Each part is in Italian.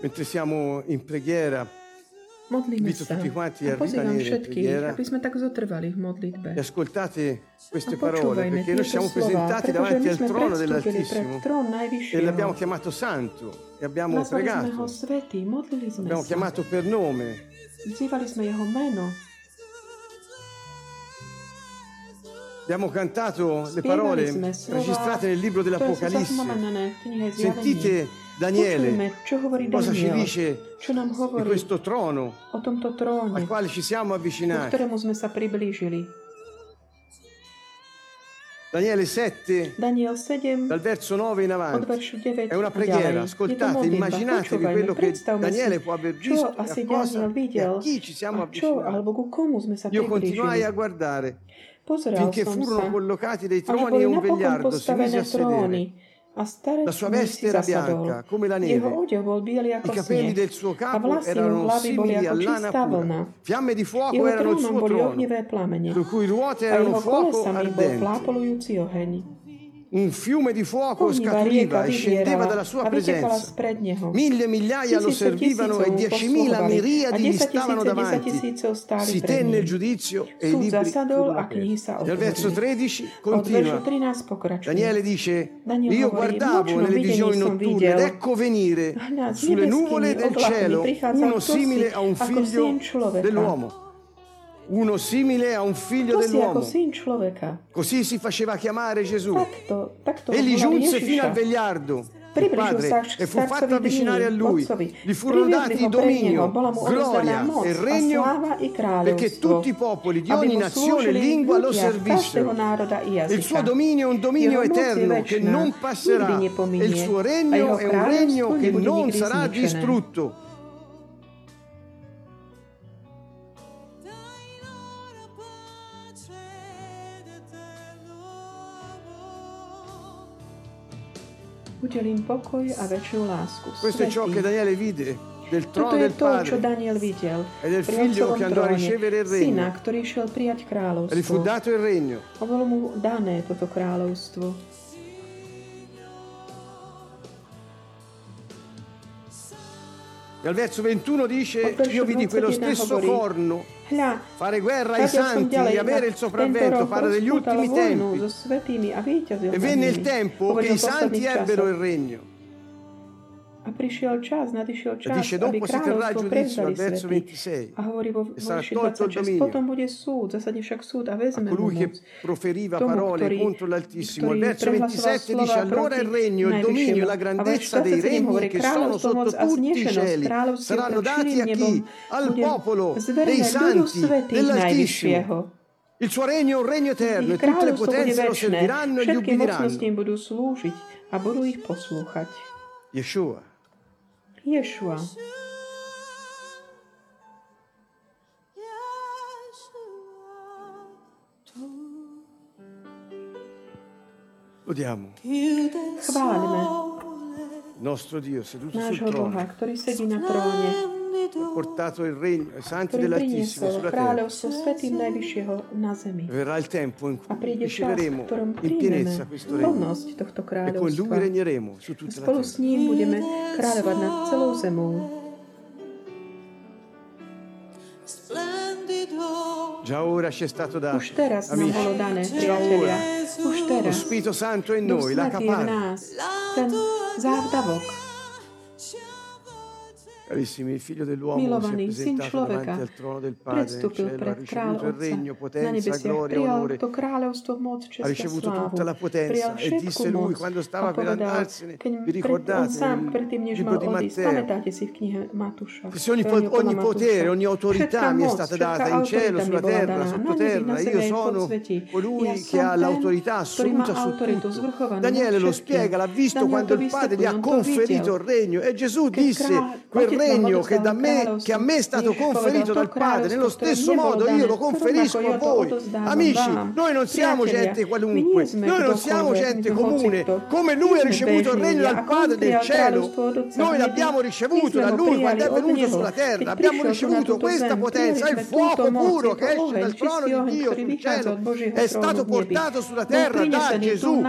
Mentre siamo in preghiera, Modlíme invito sa. tutti quanti A pozývam všetkých, aby sme tak zotrvali v modlitbe. e ascoltate queste parole, perché noi siamo presentati davanti al trono dell'Altissimo e l'abbiamo chiamato santo e abbiamo pregato, svetý, abbiamo chiamato per nome. Vzývali sme jeho meno. Abbiamo cantato le parole registrate nel libro dell'Apocalisse. Sentite Daniele čo hovorí cosa ci dice čo nám di questo trono? O tomto tróne, al quale ci siamo avvicinati. ktorému sme sa priblížili. Daniele 7, Daniel 7, dal verso 9 in avanti. veršu 9 È una preghiera, ascoltate, immaginatevi quello che Daniele può aver visto a cosa videl a chi ci siamo avvicinati. Io continuai a guardare. Pozeral finché furono sa, collocati dei troni e un vegliardo si mise a sedere. tróny a starec La sua veste era zasadol. bianca come la Jeho neve. odev bol biely I capelli del suo a capo jeho erano hlavy boli ako a čistá vlna. Fiamme di fuoco Jeho erano il suo boli trono, ohnivé plamene le cui ruote a erano jeho fuoco bol ardente. plápolujúci oheň. Un fiume di fuoco scaturiva e scendeva dalla sua presenza. Mille migliaia lo servivano e diecimila miriadi gli 10 stavano tisíce, 10 davanti. Si tenne il giudizio e i libri. Nel verso otvorili. 13 Od veršu continua. 13 pokračuje. Daniele dice, io guardavo "V nočnom nelle visioni notturne ed ecco venire s sulle nuvole del cielo uno simile a un figlio dell'uomo. Uno simile a un figlio ako dell'uomo. syn človeka. Così si faceva chiamare Gesù. Takto, takto Egli giunse fino al vegliardo, il padre, e fu fatto avvicinare a lui. Gli furono dati dominio, gloria e regno perché tutti i popoli di ogni nazione e lingua lo servissero. Il suo dominio è un dominio eterno che non passerà e il suo regno è un regno che non sarà distrutto. Udelím pokoj a väčšiu lásku. Questo è ciò che Daniele vide del Toto trono je del to, čo Padre Daniel videl. e del pri figlio che andò a ricevere il Syna, regno. ktorý šiel prijať E gli fu kráľovstvo. dato il regno. A bolo mu dané toto kráľovstvo. E al verso 21 dice, io vidi quello 21 stesso corno fare guerra ai santi avere il sopravvento, parla degli ultimi tempi. E venne il tempo che i santi ebbero il regno. A prišiel čas, nadišiel čas, dice, aby kráľovstvo prevzali svety. A hovorí vo verši 26, potom bude súd, zasadne však súd a vezme mu moc. Tomu, ktorý, ktorý prehlasoval slova proti najvyššiemu. A verš 27 hovorí, kráľovstvo moc a znešenosť, kráľovstvo nad nebom, bude zverené ľudu svetých najvyššieho. Il suo regno è un regno eterno, e tutte le potenze lo serviranno e gli ubbidiranno. Všetky mocnosti im budú slúžiť a budú ich poslúchať. Yeshua. Ješua. Lodiamo Chváľme il nostro Dio seduto sul nášho Boha, trono. ktorý sedí na tróne, portato il regno, i santi dell'Altissimo sulla terra. Verrà il tempo in cui riceveremo in pienezza questo regno. e con lui regneremo su tutta la terra. Già ora ci è stato dato. Amici. nám bolo dané, Lo Spirito Santo è in noi, la caparra. Il Milovaný syn človeka davanti al trono del Padre in predstúpil cielo, ha pred kráľ ricevuto il Otca regno, na potenza, nebesiach, gloria, prijal onore. to kráľovstvo, moc, Ha čest a ricevuto slávu. tutta la potenza Prijal e všetku disse lui moc quando a stava per povedal, andarsene, keď vi pred, on ricordate sám nel predtým, než libro mal di odísť, Matteo, pamätáte si v knihe Matúša. ogni, potere, ogni autorità mi è stata data in cielo, sulla terra, sottoterra. Io sono colui che ha l'autorità assoluta su tutto. Daniele lo spiega, l'ha visto quando il padre gli ha conferito il regno e Gesù disse quel regno che, da me, che a me è stato conferito to dal Padre, nello stesso modo io lo conferisco a voi. Amici, noi non siamo gente qualunque, noi non siamo gente comune, come lui ha ricevuto il regno dal Padre del cielo, noi l'abbiamo ricevuto da lui quando è venuto sulla terra, abbiamo ricevuto questa potenza, il fuoco puro che esce dal trono di Dio sul cielo è stato portato sulla terra da Gesù.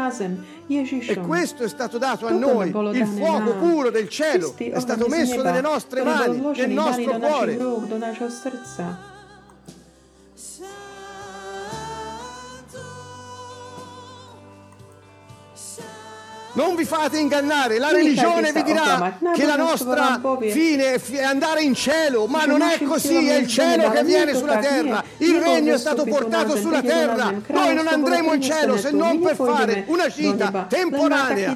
E questo è stato dato a noi, il fuoco puro del cielo è stato messo nelle nostre bol mani, nel nostro cuore. do srdca. Non vi fate ingannare, la religione vi dirà che la nostra fine è andare in cielo, ma non è così, è il cielo che viene sulla terra, il regno è stato portato sulla terra, noi non andremo in cielo se non per fare una gita temporanea.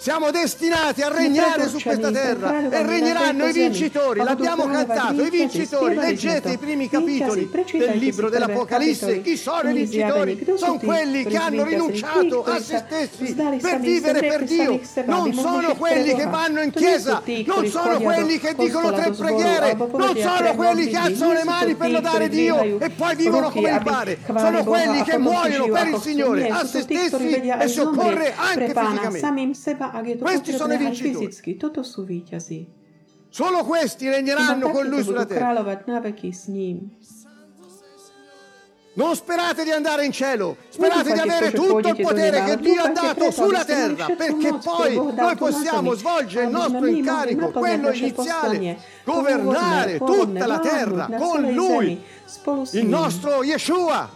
Siamo destinati a regnare su predurčení questa terra e regneranno i vincitori. L'abbiamo cantato, i vincitori. Leggete i primi capitoli del si libro dell'Apocalisse. Chi sono i vincitori? Sono quelli che hanno rinunciato a se stessi per vivere per Dio. Non sono quelli che vanno in chiesa, non sono quelli che dicono tre preghiere, non sono quelli che alzano le mani per lodare Dio e poi vivono come gli pare. Sono quelli che si muoiono per il. Signore, a se stessi e zomrieť pre anche fisicamente. Ak je to Questi sono i vincitori. fyzicky. Toto sú víťazi. Solo questi regneranno con lui sulla terra. Non sperate di andare in cielo, sperate di avere tutto il potere che Dio ha dato sulla terra, perché poi noi possiamo svolgere il nostro incarico, quello iniziale, governare tutta la terra con Lui, il nostro Yeshua,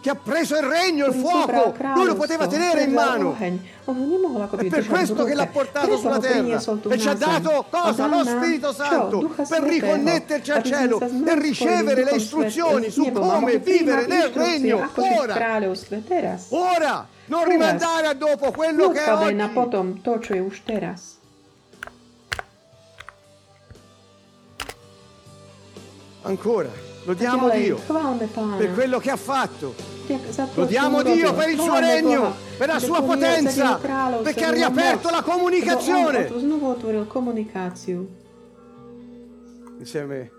che ha preso il regno, il fuoco, lui lo poteva tenere in mano. È per questo che l'ha portato sulla terra e ci ha dato cosa? Lo Spirito? Santo per riconnetterci al cielo e ricevere le istruzioni su come vivere nel regno ora. Ora, non rimandare a dopo quello che è oggi. Ancora, lodiamo Dio per quello che ha fatto. Lodiamo. Dio per il suo regno, per la sua potenza, perché ha riaperto la comunicazione. Insieme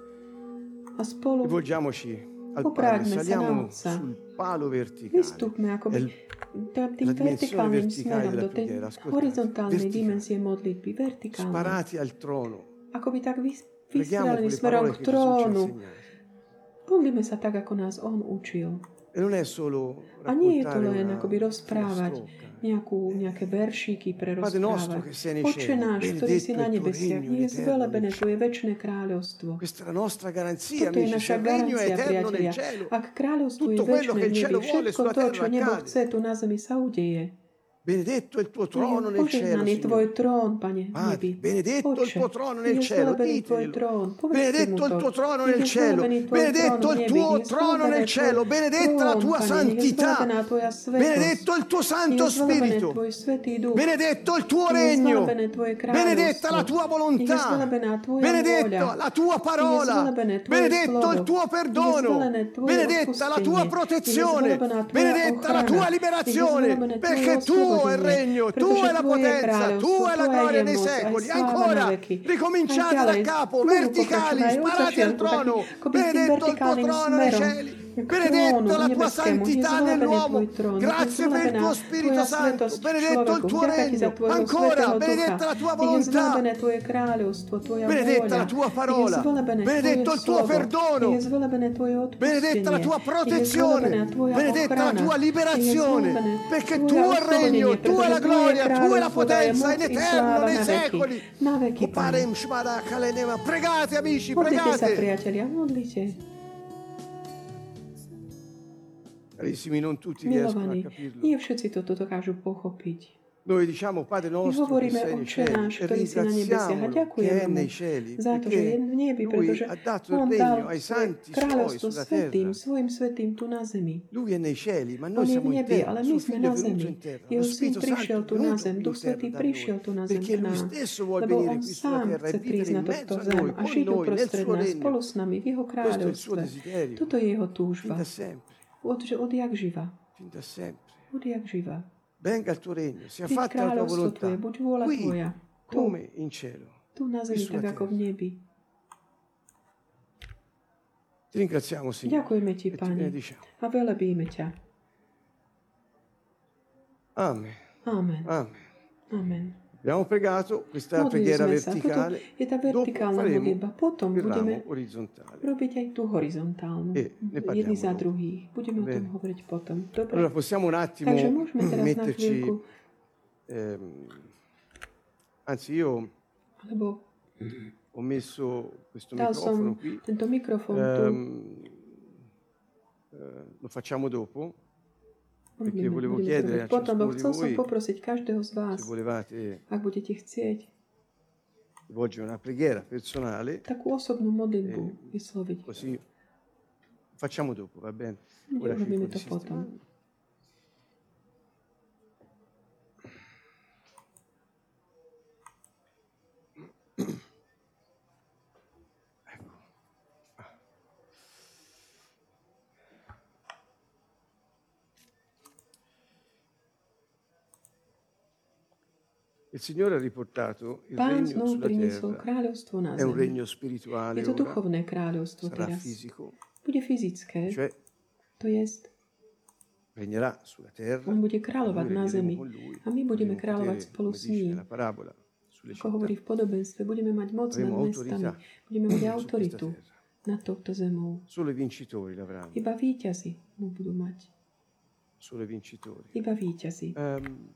rivolgiamoci al Padre, saliamo sul palo verticale. vertikálnym verticale smerom do tej verticale. dimenzie modlitby, vertikálnej. sparati al trono. Akoby tak vys- vysraní smerom k trónu. Modlíme sa tak, ako nás On učil. A nie je to len akoby rozprávať nejakú, nejaké veršíky pre rozprávať. Oče náš, ktorý si na nebesiach, nie je zvelebené Tvoje väčšie kráľovstvo. Toto je naša garancia, priatelia. Ak kráľovstvo je väčšie všetko to, čo nebo chce tu na zemi, sa udeje. Benedetto il tuo trono nel cielo, benedetto il tuo trono nel cielo, Benedetto il tuo trono nel cielo, benedetto il tuo trono nel cielo, benedetta la tua santità, benedetto il tuo Santo Spirito, benedetto il tuo regno, benedetta la tua volontà, benedetta la tua parola, benedetto il tuo perdono, benedetta la tua protezione, benedetta la tua liberazione, perché tuo è il regno, tu è la potenza, tu è la gloria dei secoli. Ancora, ricominciate da capo, verticali, sparati al trono, benedetto il tuo trono nei cieli, benedetto la tua santità nell'uomo, grazie per il tuo Spirito Santo, benedetto il tuo regno, ancora, benedetta la tua volontà, benedetta la tua parola, benedetto il tuo perdono, benedetta la tua protezione, benedetta la tua liberazione, perché tuo è il regno, tu è la gloria, tu è la potenza in eterno nei secoli. Pregate amici, pregate. Milovaní, nie všetci toto dokážu pochopiť. Noi diciamo Padre nostro, hovoríme o náš, ktorý si na nebesiach a ďakujeme mu za to, že je v nebi, pretože on dal kráľovstvo svetým, svojim svetým tu na zemi. On je v nebi, ale my sme na zemi. Jeho syn prišiel tu na zem, Duch Svetý prišiel tu na zem k nám, lebo on sám chce prísť na tohto zem a žiť uprostred nás, spolu s nami, v jeho kráľovstve. Toto je jeho túžba. Sempre, Od, odjak živa. fin da sempre. Odjak živa. Venga il tuo regno, sia Príď fatta la tua volontà, Tvoje, buď vôľa qui Tvoja. Tu, come in cielo. tu na zemi, tak ako v terra. nebi. Ti ringraziamo, Signore. Ďakujeme Ti, Pane, a velebíme ťa. Amen. Amen. Amen. Amen. Abbiamo pregato questa Modlili preghiera verticale, je dopo vertikálna modlitba. Potom budeme ramo orizzontale. robiť aj tú horizontálnu. E ne parliamo Jedni za druhých. Budeme o tom Bene. hovoriť potom. Dobre. Allora possiamo un attimo Takže môžeme teraz na metterci, chvíľku, ehm, anzi io lebo ho messo questo dal microfono som qui, tento mikrofón tu. ehm, eh, lo facciamo dopo, Budeme, budeme robiť potom, chcel som poprosiť každého z vás, ak budete chcieť, rivolgere una preghiera personale, takú osobnú modlitbu Eh, vysloviť. così facciamo dopo, va bene? Ora cerco to potom. Il Signore ha riportato il Pán regno znovu sulla priniesol terra. kráľovstvo na È un zemi. regno spirituale Je to ora, duchovné kráľovstvo sarà teraz. fisico, Bude fyzické, cioè to jest, regnerà sulla terra. on bude Noi kráľovať na regneremo zemi. con lui, A my budeme avremo kráľovať potere, spolu come s dice ním. nella parabola, sulle Ako città, hovorí v podobenstve, budeme mať moc nad avremo mestami. autorità Budeme mať su questa autoritu terra. nad touto zemou. Solo i vincitori l'avranno, Iba víťazi mu budú mať. solo i vincitori. Iba víťazi. Ehm,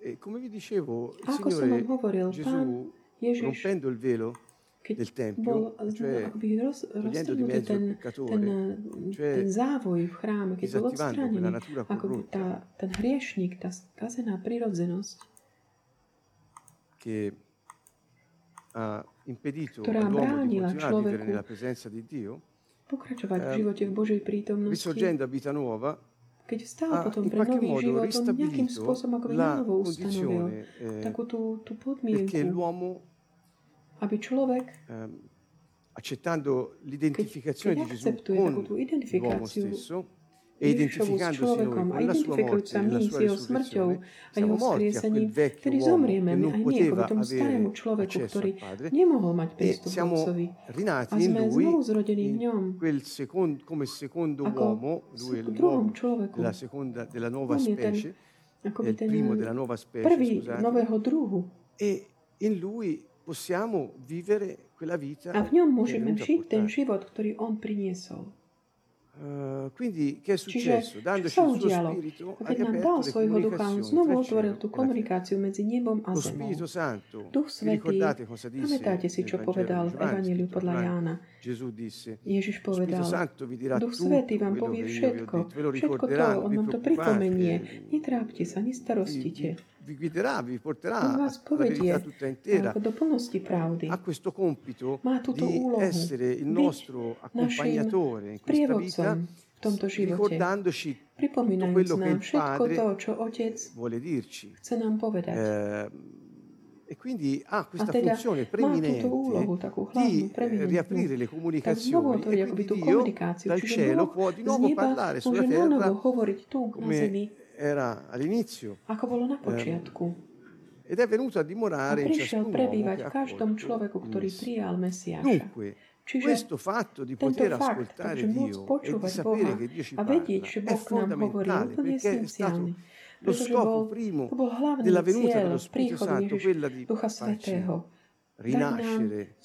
e come vi dicevo, il ako vám Signore Pán Gesù, Ježiš, rompendo il velo del Tempio, bol cioè roz, togliendo di mezzo ten, il ten, peccatore, ten závoj v chráme, keď bol odstranený, ako tá, ten hriešnik, tá skazená prirodzenosť, che ha impedito all'uomo di continuare a vivere nella presenza di Dio, pokračovať v Ehm, živote v Božej prítomnosti, risorgendo a vita nuova, keď vstal potom pre nový život, on nejakým spôsobom ako novo ustanovil e, takú tú, tú podmienku, aby človek ehm, accettando l'identificazione di Gesù con l'uomo stesso, Ježišovu s človekom a identifikujúc sa my s jeho smrťou a jeho skriesením, ktorý zomrieme my aj nie kvôli tomu starému človeku, ktorý nemohol mať prístup k Otcovi. A sme znovu zrodení v ňom. Ako v druhom človeku. On je ten, akoby ten prvý nového druhu. in lui possiamo vivere quella vita a v ňom môžeme žiť ten život, ktorý on priniesol. Quindi, che è successo? Čiže, Dandoci čo sa udialo? Keď nám dal svojho ducha, on znovu otvoril tú komunikáciu medzi nebom a zemou. Duch Svetý, pamätáte si, čo povedal v Evangeliu podľa Jána. Ježiš povedal, Duch Svetý vám povie všetko, všetko to, on vám to pripomenie. Netrápte sa, nestarostite. Vi guiderà, vi porterà alla verità tutta intera. Ha questo compito di essere il nostro accompagnatore in questa vita, tomto živote. ricordandoci tutto quello che il Padre Otec vuole dirci. Eh, e quindi ha A questa funzione preminente di eh, riaprire le comunicazioni e quindi Dio dal cielo può di nuovo parlare sulla terra come era all'inizio ako bolo na počiatku. ed è venuto a A dimorare in prišiel ciascun uomo prebývať v každom človeku, ktorý prijal Mesiáša. Dunque, Čiže questo fatto di poter fakt, ascoltare môcť Dio e di sapere Boha che Dio ci parla vedieť, že è Boh hovorí, fondamentale úplne perché è stato lo scopo primo della venuta dello Spirito Santo, quella di farci rinascere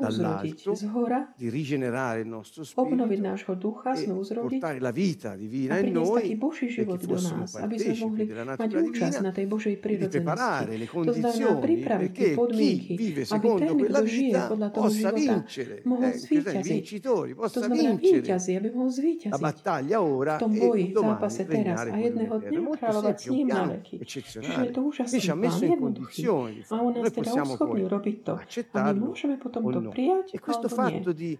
dall'alto, di rigenerare il nostro spirito e portare la vita divina in noi perché fossimo partecipi della natura divina e di preparare le condizioni perché chi vive secondo quella vita possa vincere, eh, vincitori, To possa vincere la battaglia ora e domani regnare con lui dňa Molto semplice, un piano eccezionale. che ci ha messo in condizione di farlo. Noi possiamo poi to. Accettarlo to no. prijať, E questo nie. fatto di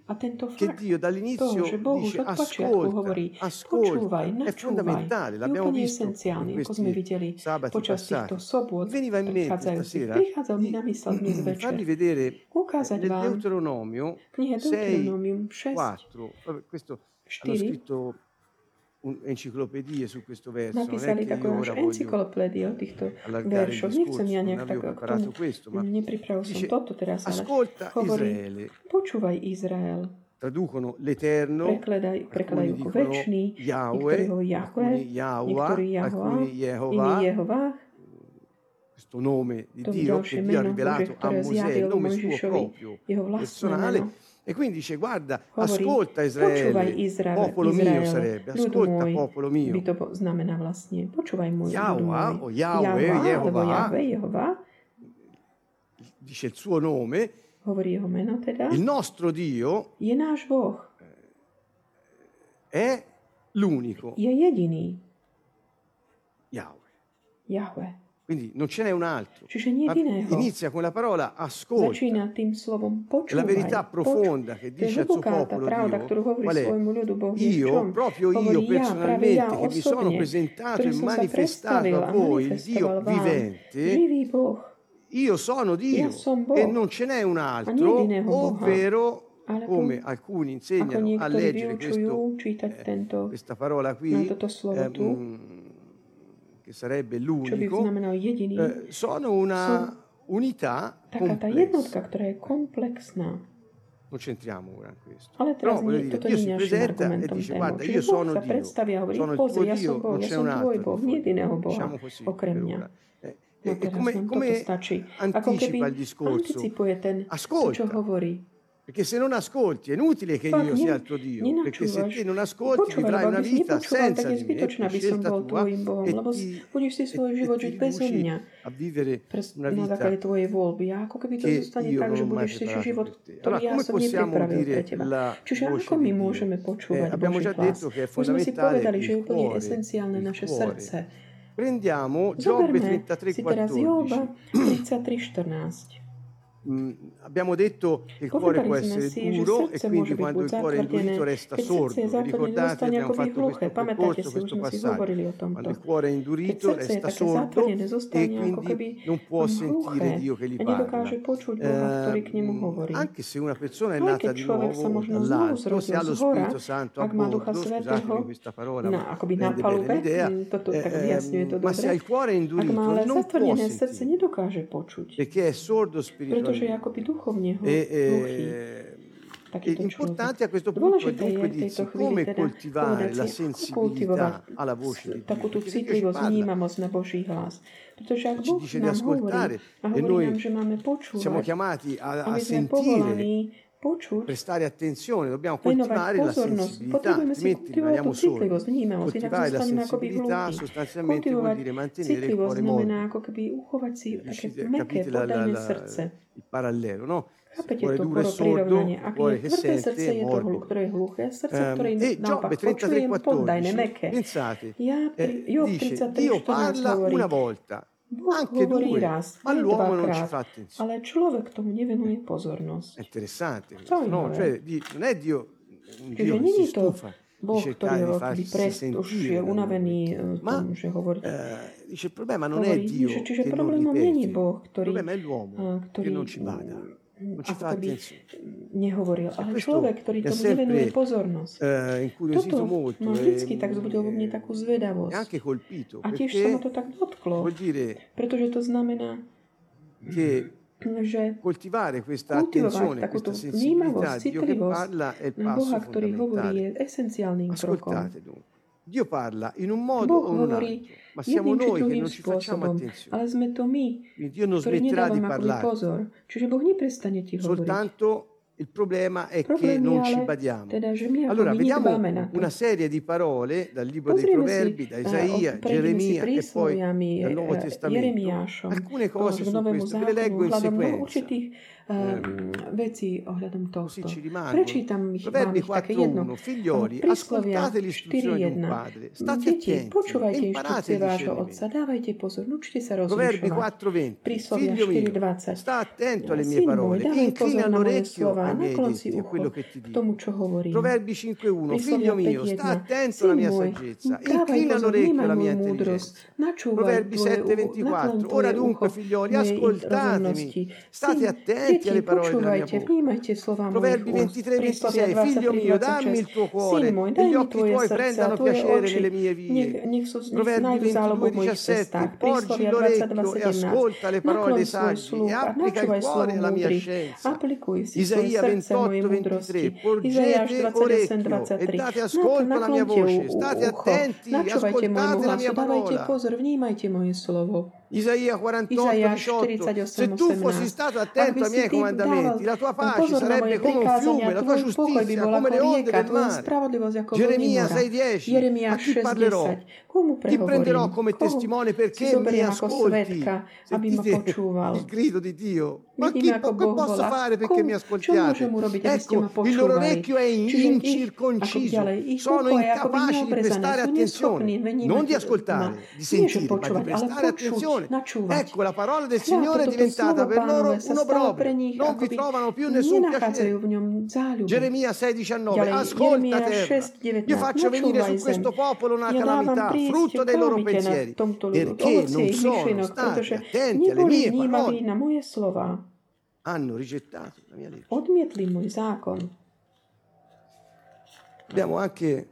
che Dio dall'inizio že Boh dice ascolta, ascolta, è fondamentale, l'abbiamo visto in questi sabati passati. Mi veniva in mente stasera di farvi vedere nel Deuteronomio v knihe 6, Deuteronomium 6, 4, vabbè, questo hanno 4 scritto enciklopédie su questo verso. Ma takú už encyklopédiu týchto veršov. Nechcem ja nejak tak k tomu, nepripravil som teraz, ale Israele. počúvaj Izrael. Traducono l'Eterno, prekladaj, prekladajú ako väčší, niektorí ho Jahwe, niektorí Jahova, iní Jehovah, questo nome di Dio che Dio ha rivelato a Mosè, il nome suo proprio, personale, E quindi dice, guarda, ascolta Israele, Izrael, popolo Izrael, mio sarebbe, ascolta môj, popolo mio. By to znamená vlastne, počúvaj môj Jahua, o Jahwe, Jehova, dice il suo nome, jeho meno teda, il nostro Dio je náš Boh. Eh, è l'unico. Je jediný. Jahwe. Jahwe. Quindi non ce n'è un altro. Inizia con la parola ascolta. La verità profonda che dice al suo popolo Dio, qual? Io, proprio io personalmente, che mi sono presentato e manifestato a voi, il Dio vivente, io sono Dio e non ce n'è un altro, ovvero come alcuni insegnano a leggere questo, eh, questa parola qui, eh, che sarebbe l'unico, eh, sono una unità complessa. Non c'entriamo ora in questo. Ale Però voglio dire, Dio si presenta e dice guarda io sono Dio, sono il tuo Dio, non c'è un altro. Diciamo così e, ora. Eh, eh, e come, come anticipa il discorso? Ascolta, perché se non ascolti è inutile che io sia il tuo Dio, perché se ti non ascolti vivrai una vita senza di me, eh, è scelta tua tvojim lebo budeš si svoj život žiť bez mňa. na základe tvojej voľby. A ako keby to zostane tak, že budeš si žiť život, ktorý ja som nepripravil pre teba. Čiže ako my môžeme počúvať Boží hlas? Už sme si povedali, že je úplne esenciálne naše srdce. Prendiamo Job 33, 14 mh, abbiamo detto che il cuore può essere duro e quindi quando il cuore è indurito resta sordo. Ricordate, abbiamo fatto questo percorso, questo passaggio. Quando il cuore è indurito resta sordo e quindi non può sentire Dio che gli parla. Eh, anche se una persona è nata di nuovo dall'alto, se ha lo Spirito Santo a bordo, scusatemi questa parola, ma rende bene l'idea, ehm, ma se ha il cuore indurito non può sentire perché è sordo spiritualmente. pretože akoby duchovne hluchý. E, e, è e, importante a questo punto dunque dirsi come teda, coltivare la sensibilità alla voce di Dio. citlivosť vnímavosť na Boží hlas. Pretože ak Boh nám hovorí siamo chiamati a, a my prestare attenzione, dobbiamo coltivare la sensibilità, altrimenti rimaniamo soli. Coltivare la sensibilità sostanzialmente vuol dire mantenere il cuore morbido. Riuscite, capite la, la, la, il parallelo, no? Cuore duro e sordo, cuore che sente e morbido. Um, e Giobbe 33,14, pensate, eh, dice Dio parla una volta anche govorila, ali ljubljeno učvrati. Ale človek tomu nevenuje pozornosť. Interesante. No, cioè, non è Dio, Dio che si stufa. di ktorý ho akoby prest, už je unavený ma, tom, že. Uh, dice, il problema non è Dio že, čiže problémom il problema è l'uomo, che non ci bada. Non ci fa attenzione. nehovoril, ale človek, ktorý tomu nevenuje pozornosť. Eh, Toto ma eh, vždycky tak zbudil vo mne mm, takú zvedavosť. A tiež sa ma to tak dotklo, pretože to znamená, že coltivare questa attenzione, questa sensibilità di Dio Boha, ktorý hovorí, je esenciálnym krokom. Dio parla in un modo Boh o un altro, ma siamo noi che non ci facciamo attenzione. Ale sme to my, Quindi Dio non smetterà di parlare. Pozor, čiže Boh neprestane ti hovoriť. Soltanto Il problema è che non ci badiamo. Allora, vediamo una serie di parole dal libro dei Proverbi, da Isaia, Geremia e poi dal Nuovo Testamento. Alcune cose su questo, le leggo in sequenza veci ohľadom tohto. Prečítam ich vám ich také jedno. Figliori, prísklovia 4.1. Deti, počúvajte inštrukcie vášho otca, dávajte pozor, učte sa rozlišovať. Príslovia 4.20. Syn môj, dávaj pozor na moje slova, naklon si a k tomu, čo hovorím. Proverbi 5.1. Figlio mio, sta attento alla mia saggezza, inclina l'orecchio alla mia intelligenza. Proverbi 7.24. Ora dunque, figlioli, ascoltatemi, state attenti Deti, počúvajte, vnímajte slova Proverbi mojich 23, 26, figlio mio, dammi il tuo cuore, Syn môj, daj mi tvoje srdce a tvoje oči, nech, nech sú nech nájdu zálobu v mojich cestách. Príslovia 22, 17. Naklon svoj sluch a načúvaj slovo múdrych. Aplikuj si svoje srdce mojej múdrosti. Izaiáš 28, 23. Naklonte ucho, načúvajte môjmu hlasu, dávajte pozor, vnímajte moje slovo. Isaia 48, Izaiáš 18. Se 48, tu fossi 18. stato attento ai miei comandamenti, la tua pace sarebbe come un fiume, la tua giustizia come le onde del mare. Geremia mora. 6:10. Jeremiáš A chi parlerò? 6.10. Komu Ti prenderò come testimone perché mi ascolti. Sentite il grido di Dio. Ma chi, che posso fare perché mi ascoltiate? Ecco, il loro orecchio è ako incirconciso, sono incapaci di prestare attenzione, non di ascoltare, di sentire, ma di prestare attenzione. Načúvať. Ecco, la parola del Signore è diventata per loro un nich, non vi trovano più nessun piacere. Geremia 6,19 Ďalej, Ascolta terra, 6,19 io faccio venire su questo popolo una calamità, frutto dei loro pensieri, perché ovocie non sono stati pretože attenti alle mie parole, hanno rigettato la mia legge. Abbiamo anche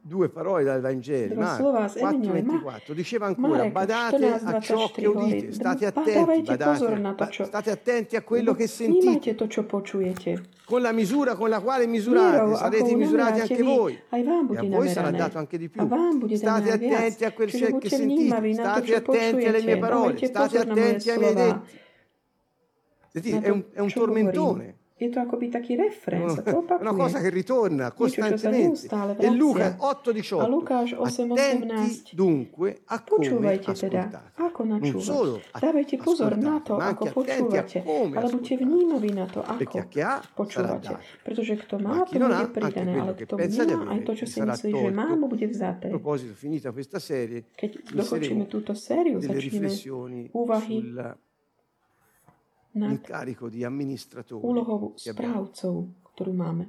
due parole dal Vangelo, Due slova z Evangeli. Ma- 4:24. Diceva ancora, Marek badate 14, a ciò che 24 udite, state "Ba- attenti, badate, state attenti a quello che sentite, con la misura con la quale misurate, sarete misurati anche voi. E a voi sarà dato anche di più. State attenti a quel Čiže che sentite, state attenti alle mie parole, state attenti ai miei detti. È un, è un tormentone. Akoby taký refrén, sa to È una cosa che ritorna costantemente. neustále E Luca vracia. 8,18. A Lukáš 8, Attenti 18. dunque a come ascoltate. ako Non načúvať. solo a- Dávajte pozor na to, ako a počúvate. Ale buďte vnímaví na to, Perché ako a počúvate. Pretože kto má, a to non bude pridané. Ale che kto nemá, aj to, čo si myslí, že má, mu bude A vzaté. proposito, finita questa serie, Keď dokončíme túto sériu, začneme úvahy nad sull'incarico di amministratori úlohou správcov, ktorú máme.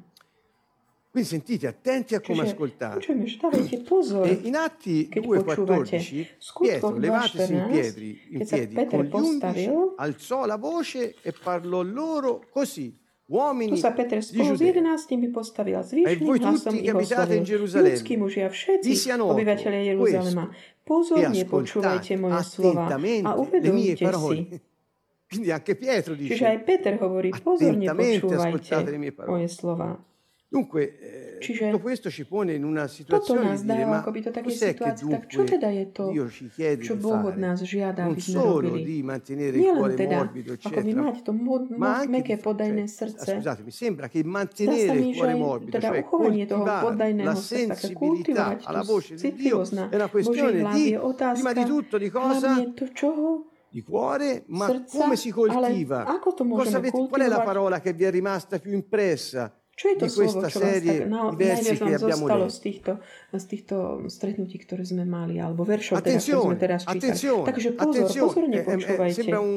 Quindi sentite, attenti a come Čiže dávajte pozor, E in Atti keď 2,14 V skutkoch Pietro, levatisi in 2.14, piedi, in piedi Peter con gli undici, alzò la voce e parlò loro così, uomini tu sa Peter spolu s jedenáctimi postavil a E zvýšeným voi hlasom tutti ich che abitate in oslovil. Gerusalemme, Ľudskí mužia, všetci vi sia noto obyvateľe Jeruzalema, pozorne e počúvajte moje slova a uvedomte si. Quindi anche Pietro Čiže aj dice, Peter hovorí, pozorne attentamente počúvajte ascoltate le mie parole. moje slova. Dunque, eh, Čiže tutto questo ci pone in una situazione di dire, ma akoby cos'è che situácii, tak čo teda je to, Dio ci chiede čo di Boh od nás žiada, Non aby sme solo robili? di mantenere il cuore teda, morbido, ako by eccetera, mať to mo- ma meké podajné srdce. scusate, mi sembra che mantenere il cuore morbido, teda cioè uchovanie toho podajného la srdca, také sensibilità kultivovať alla tú voce di Dio citlivosť na è una Boží questione hlas di, je otázka prima di tutto, di cosa? hlavne to čoho? Di cuore, ma come si coltiva? to Cosa avete- qual è la parola che vi è rimasta più impressa Čo to di slovo, questa serie di versi najviac che abbiamo zostalo letto? z týchto, z týchto stretnutí, ktoré sme mali, alebo veršov, teda, ktoré sme Attenzione, teraz čítali. attenzione, Takže pozor, attenzione. pozorne Eh, eh, počúvajte. sembra un,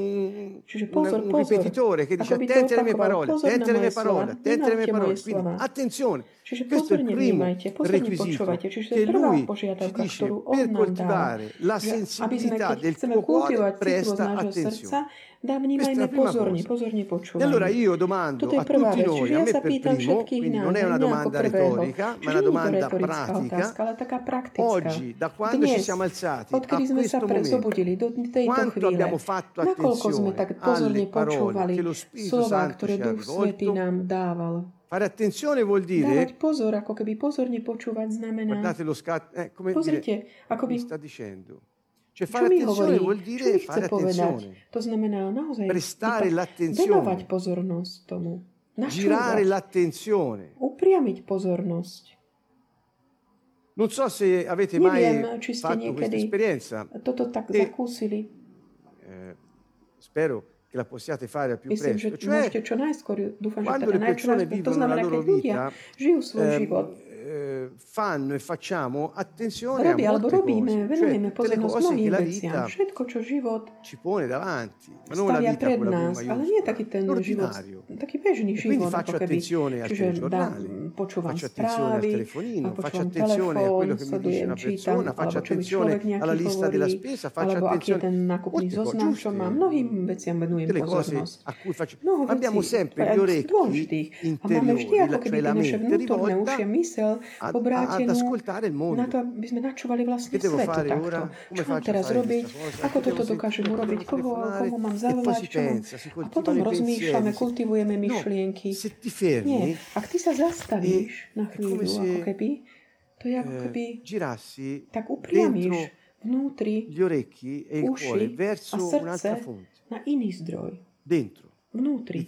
Čiže un- pozor, un pozor. ripetitore che dice attenti alle mie parole, attenti alle mie parole, attenti alle mie parole. Quindi attenzione, Čiže pozorne vnímajte, pozorne počúvajte. Čiže to je prvá požiadavka, ktorú on nám dal. Aby sme, keď chceme kultivovať citlivosť nášho srdca, da vnímajme pozorne, pozorne počúvajme. Allora io domando Toto je prvá vec. Čiže ja zapýtam všetkých nás, non è una domanda retorica, ma una domanda. Otázka, ale taká praktická. Dnes, odkedy sme sa zobudili do tejto chvíle, nakoľko sme tak pozorne počúvali slova, ktoré Duch Svetý nám dával. Fare attenzione vuol dire, Dávať pozor, ako keby pozorne počúvať znamená... guardate lo scatto, eh, come dire, Pozrite, ako by... sta dicendo. Cioè fare attenzione hovorí? vuol dire fare attenzione, To znamená naozaj prestare l'attenzione, venovať pozornosť tomu. girare Načúvať, l'attenzione. upriamiť pozornosť. Non so se avete Neviem, mai či ste fatto questa esperienza, toto tak E- zakúsili. eh, spero che la possiate fare al più Myslím, že presto. Cioè, môžete čo najskôr, dúfam, že quando teda le najčo. To znamená, keď ľudia žijú svoj ehm, život, eh, fanno e facciamo attenzione a robia molte robíme, venujeme cioè pozornosť mnohým la veciam. vita Všetko, čo život ci pone davanti, ma non la vita pred nás, ale nie taký ten život, taký bežný E quindi život, faccio attenzione al dá, telegiornale, počúvam správy, a počúvam telefón, sledujem, čítam, alebo čo mi človek nejaký hovorí, alebo aký je ten nákupný zoznam, čo má. Mnohým veciam venujem pozornosť. Mnoho vecí, dôležitých. A máme vždy ako keby tie naše vnútorné ušie mysel obrátenú na to, aby sme načúvali vlastne svet takto. Čo mám teraz robiť? Ako toto dokážem urobiť? Koho, koho mám zavolať? A potom rozmýšľame, kultivujeme myšlienky. Nie, ak ty sa zastavíš, zastavíš na chvíľu, ako keby, to je ako eh, keby, tak upriamíš vnútri e uši a srdce na iný zdroj. Vnútri.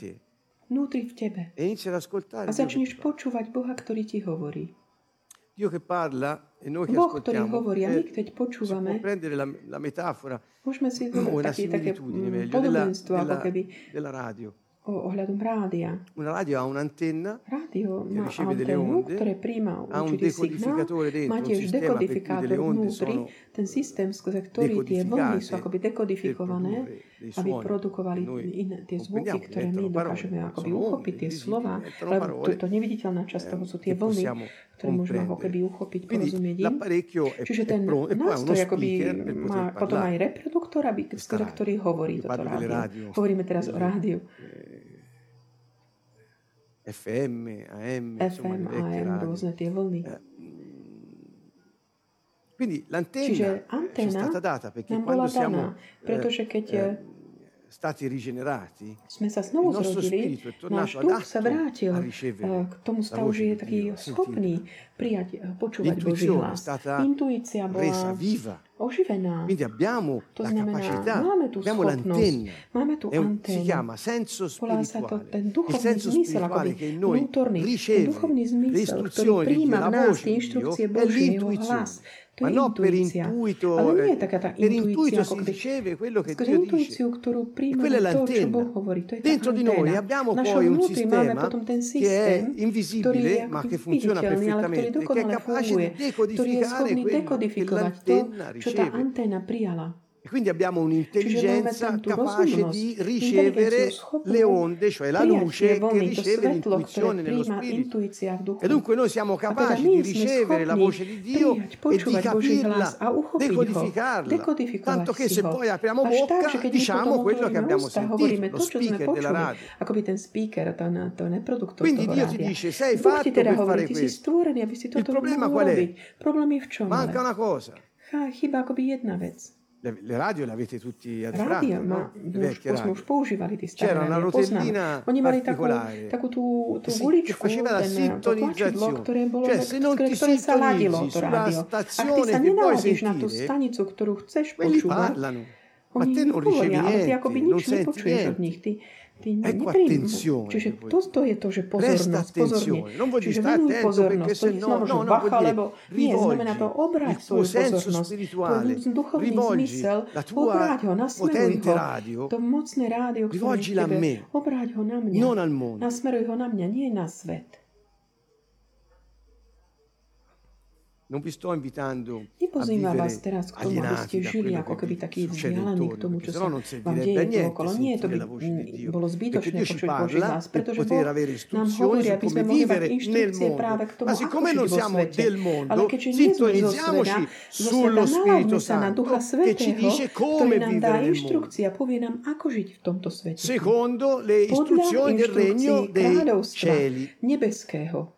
Vnútri v tebe. E a začneš počúvať Boha, ktorý ti hovorí. Dio che parla e noi che Boh, ascoltiamo, hovorí, a eh, my, keď počúvame, si prendere la, la metafora, môžeme si o una taký, similitudine, meglio, della radio. ho, la radio. Una radio ha un'antenna. Radio che riceve delle onde, prima ha un decodificatore dentro, un sistema per cui delle onde sono ten systém, skrze ktorý tie vlny sú akoby dekodifikované, aby produkovali iné, tie zvuky, ktoré my dokážeme akoby uchopiť, tie slova, lebo to, to neviditeľná časť toho sú tie vlny, ktoré môžeme ako keby uchopiť, porozumieť im. Čiže ten nástroj akoby má potom aj reproduktor, aby, skrze ktorý hovorí toto rádio. Hovoríme teraz o rádiu. FM, AM, FM, AM, rôzne tie vlny. Quindi l'antenna Čiže je stata data perché quando siamo pretože keď eh, eh, stati rigenerati, sme sa znovu zrodili, tornato duch sa vrátil k tomu stavu, že je taký schopný prijať, počúvať Boží hlas. Intuícia bola oživená. to znamená, capacità, máme tu abbiamo l'antenna. Máme. Si chiama senso spirituale. Il senso spirituale che in noi. Riceve, le istruzioni, ktorý príjma v nás tie inštrukcie ma non per intuito, eh, per intuito si riceve quello che Dio dice. E quella è l'antenna. Dentro di noi abbiamo poi un sistema che è invisibile ma che funziona perfettamente, che è capace di decodificare quello che l'antenna riceve. E quindi abbiamo un'intelligenza capace di ricevere le onde, cioè la luce che riceve l'intuizione nello spirito. E dunque noi siamo capaci di ricevere la voce di Dio e di capirla, decodificarla. Tanto che se poi apriamo bocca diciamo quello che abbiamo sentito, lo speaker della radio. Quindi Dio ti dice sei fatto per fare questo. Il problema qual è? Manca una cosa. Chyba akoby jedna vec. le, le radio le avete tutti adorate, radio, no? ma už, sme už používali tie staré C'era una rotellina Oni mali takú, takú tú, tú si, guličku, faceva la sintonizzazione. ktoré bolo, cioè, se non ti ktoré sa ladilo to rádio. Ak ty sa nenaladíš na tú stanicu, ktorú chceš počúvať, parlano. oni ma te non ricevi niente, non senti niente. Od nich. Ty, Ecco attenzione. Čiže toto je to, že pozornosť. Non voglio Čiže venuj pozornosť, to je slovo, no, že no, bacha, lebo nie, znamená to obráť svoju pozornosť, tvoj duchovný zmysel, obráť ho, nasmeruj ho, radio, to mocné rádio, ho na mňa, non al mondo. nasmeruj ho na mňa, nie na svet. Nepozývam vás teraz k tomu, aby ste žili ako keby takí vzdialení k tomu, čo sa vám deje okolo. Nie, to by bolo zbytočné počuť Boží hlas, pretože Boh nám hovorí, aby sme mohli mať inštrukcie práve k tomu, ako žiť vo svete. Ale keďže nie sme zo sveta, zo sveta sa na Ducha Svetého, ktorý nám dá inštrukcia, povie nám, ako žiť v tomto svete. Podľa inštrukcií kráľovstva nebeského.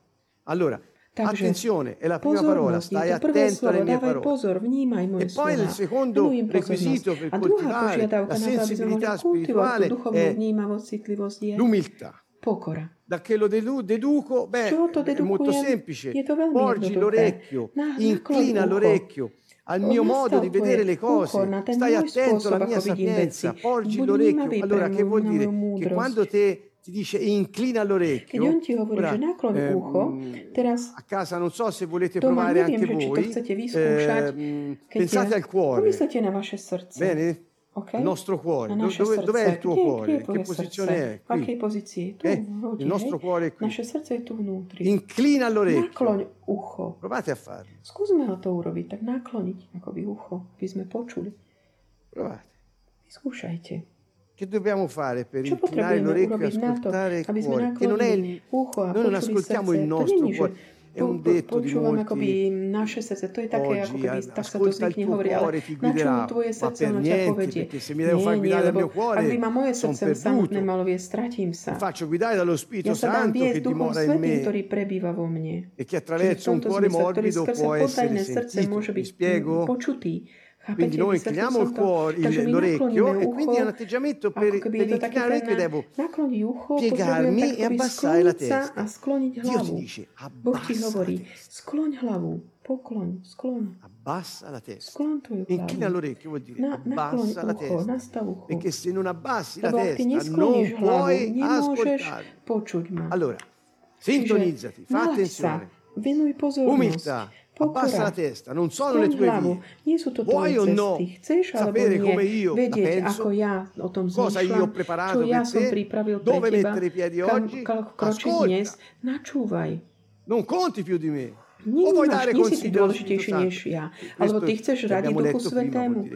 Allora, Takže Attenzione, è la prima parola, stai attento alle mie parole. E poi il secondo requisito per coltivare la sensibilità spirituale è l'umiltà. Pokora. Da che lo deduco? Beh, è molto semplice. Porgi l'orecchio, inclina l'orecchio al mio modo di vedere le cose. Stai attento alla mia sapienza, porgi l'orecchio. Allora, che vuol dire? Che quando te ti dice inclina l'orecchio. Ora, ehm, a casa non so se volete provare anche voi. Ehm, mm, pensate al cuore. Bene? Okay. Il nostro cuore, dove, dov'è il tuo Gdje, cuore? Che posizione è? Qui. Okay. Il nostro cuore è qui. Naše srce tu vnutri. Inclina l'orecchio. Ucho. Provate a farlo. Skúsme ho to urobiť, tak nakloniť akoby ucho, by sme počuli. Provate. Vyskúšajte. Che dobbiamo fare per inclinare l'orecchio e ascoltare il cuore? Che non è il, noi non ascoltiamo il nostro cuore. È un detto di srdce. To je také, ako keby tak sa to zvykne hovorí, ale na čom tvoje srdce ono ťa povedie? Nie, nie, lebo ak by ma moje srdce samotné malo viesť, stratím sa. Ja sa dám viesť Duchom Svetým, ktorý prebýva vo mne. Čiže v tomto. Quindi noi inchiniamo il cuore, il, l'orecchio e quindi è un atteggiamento per, per inclinare l'orecchio devo piegarmi e abbassare la testa. Dio ti dice abbassa la testa. Abbassa la testa. Inchina l'orecchio vuol dire abbassa la testa. Perché se non abbassi la testa non puoi ascoltare. Allora, sintonizzati, fa attenzione. Umiltà. Pokora. Skondávu. Nie sú to tvoje cesty. Chceš alebo nie vedieť, ako ja o tom zmýšľam, čo ja som pripravil pre teba, kam, kam kročiť dnes. Non conti più di me. Nie si ty dôležitejší než ja. Alebo ty chceš radiť Duchu Svetému.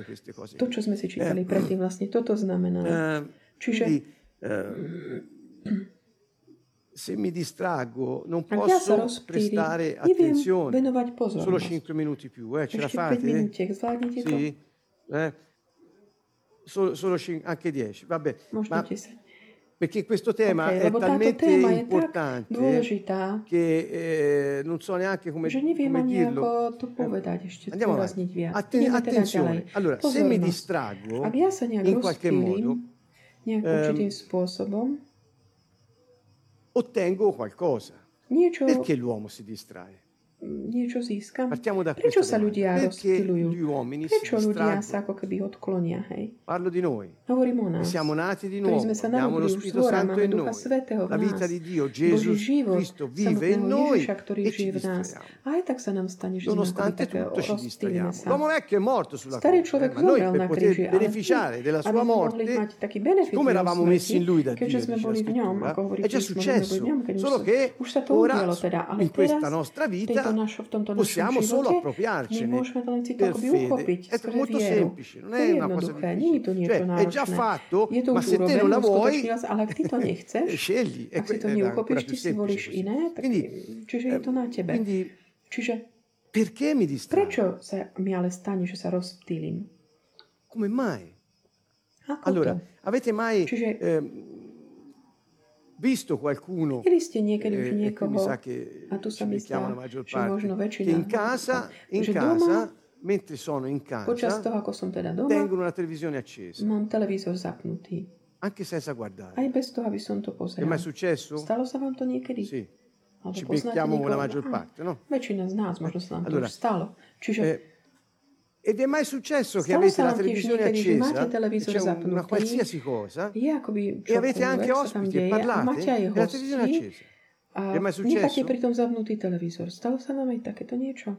To, čo sme si čítali predtým, vlastne toto znamená. Čiže... se mi distraggo non ak ja sa posso rozptýlim, prestare neviem attenzione. venovať Solo pozornosť. 5 minuti più, eh? ce la Ešte 5 fate? minútiek, zvládnete to? Sì? Eh? Solo, solo cin- anche 10, vabbè. Možno Ma 10. perché questo tema Ok, è lebo táto talmente téma je tak importante dôležitá, che eh, non so neanche come, že neviem come ani dirlo. ako to povedať ešte, Andiamo zdôrazniť avanti. viac. Atten- Ideme teda ďalej. attenzione. Allora, se mi Pozornosť. distraggo Ak ja sa nejak in qualche modo, určitým spôsobom, ottengo qualcosa. Perché l'uomo si distrae? Niečo získam. Partiamo da Prečo sa ľudia Perché rozptýlujú? gli uomini si Prečo ľudia sa ako keby odklonia, hej? Parlo di noi. Hovorím o nás. siamo nati di nuovo, sme sa abbiamo lo Spirito Santo in noi, la vita di Dio, Gesù Cristo vive in noi Ježiša, ktorý e žije v nás. A aj tak sa nám stane, že sme Nonostante také tutto ci distraiamo. L'uomo vecchio è morto sulla Starý croce, eh, ma noi per poter beneficiare della sua sme morte, jeho eravamo messi in lui da Dio, sme dice la scrittura, è già successo, solo che ora in questa nostra vita possiamo solo appropriarcene per fede. È molto semplice, non è una cosa difficile. Cioè, è già fatto, ma se te non la vuoi, nechceš, scegli. Ak si to neuchopíš, ty si volíš iné, tak, Quindi, čiže je to na tebe. quindi Čiže perché mi distraggo? prečo sa mi ale stane, že sa rozptýlim? Come mai? Ako Allora, to? avete mai Čiže- ehm, visto qualcuno, už eh, mi sa che a tu ci sa zdá, la maggior parte, väčšina, che in casa, in casa, doma, mentre sono in počas casa, toho, ako som teda doma, tengono una televisione accesa, mám televízor zapnutý. anche senza guardare. Aj bez toho, aby som to È mai successo? Stalo sa vám to niekedy? Sì, Alebo ci poznáte becchiamo la maggior Áno, parte, no? Väčšina z nás, možno sa nám Allora, to už stalo. Čiže Eh, ed è mai successo che avete la televisione accesa, c'è un- una qualsiasi cosa, je akoby e avete anche ospiti e parlate e la televisione accesa. a È mai necháte successo? pritom zapnutý televízor. Stalo sa vám aj takéto niečo?